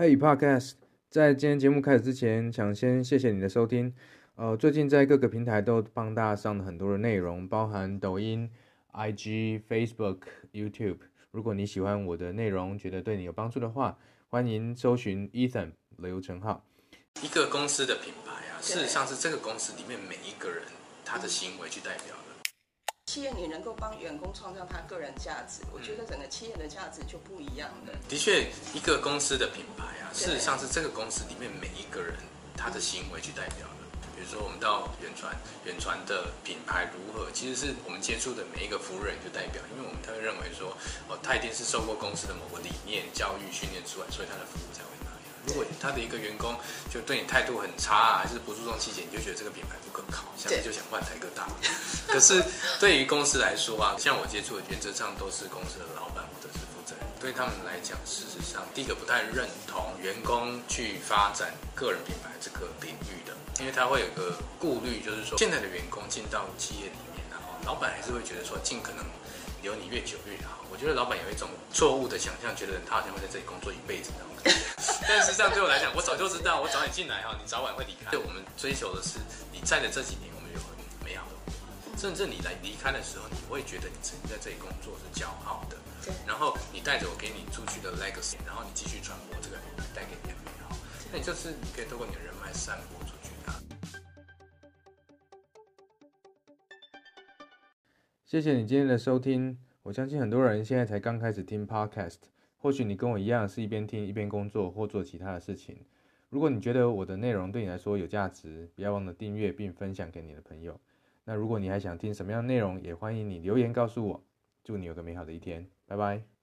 Hey Podcast，在今天节目开始之前，想先谢谢你的收听。呃，最近在各个平台都帮大家上了很多的内容，包含抖音、IG、Facebook、YouTube。如果你喜欢我的内容，觉得对你有帮助的话，欢迎搜寻 Ethan 刘成浩。一个公司的品牌啊，事实上是这个公司里面每一个人他的行为去代表的。企业你能够帮员工创造他个人价值，我觉得整个企业的价值就不一样的。的确，一个公司的品牌啊，事实上是这个公司里面每一个人他的行为去代表的。比如说，我们到远传，远传的品牌如何，其实是我们接触的每一个服务人就代表，因为我们他会认为说，哦，他一定是受过公司的某个理念教育训练出来，所以他的服务才会那样。如果他的一个员工就对你态度很差啊，还是不注重细节，你就觉得这个品牌不可靠，下次就想换台哥大。是对于公司来说啊，像我接触的原则上都是公司的老板或者是负责人，对他们来讲，事实上第一个不太认同员工去发展个人品牌这个领域的，因为他会有个顾虑，就是说现在的员工进到企业里面，然后老板还是会觉得说尽可能。留你越久越好。我觉得老板有一种错误的想象，觉得他好像会在这里工作一辈子那种感觉。但实际上对我来讲，我早就知道，我找你进来哈，你早晚会离开。对我们追求的是你在的这几年，我们有很美好的。甚至你来离开的时候，你会觉得你曾经在这里工作是骄傲的。然后你带着我给你出去的 legacy，然后你继续传播这个带给你的美好。那你就是你可以透过你的人脉散播出去啊。谢谢你今天的收听。我相信很多人现在才刚开始听 Podcast，或许你跟我一样是一边听一边工作或做其他的事情。如果你觉得我的内容对你来说有价值，不要忘了订阅并分享给你的朋友。那如果你还想听什么样的内容，也欢迎你留言告诉我。祝你有个美好的一天，拜拜。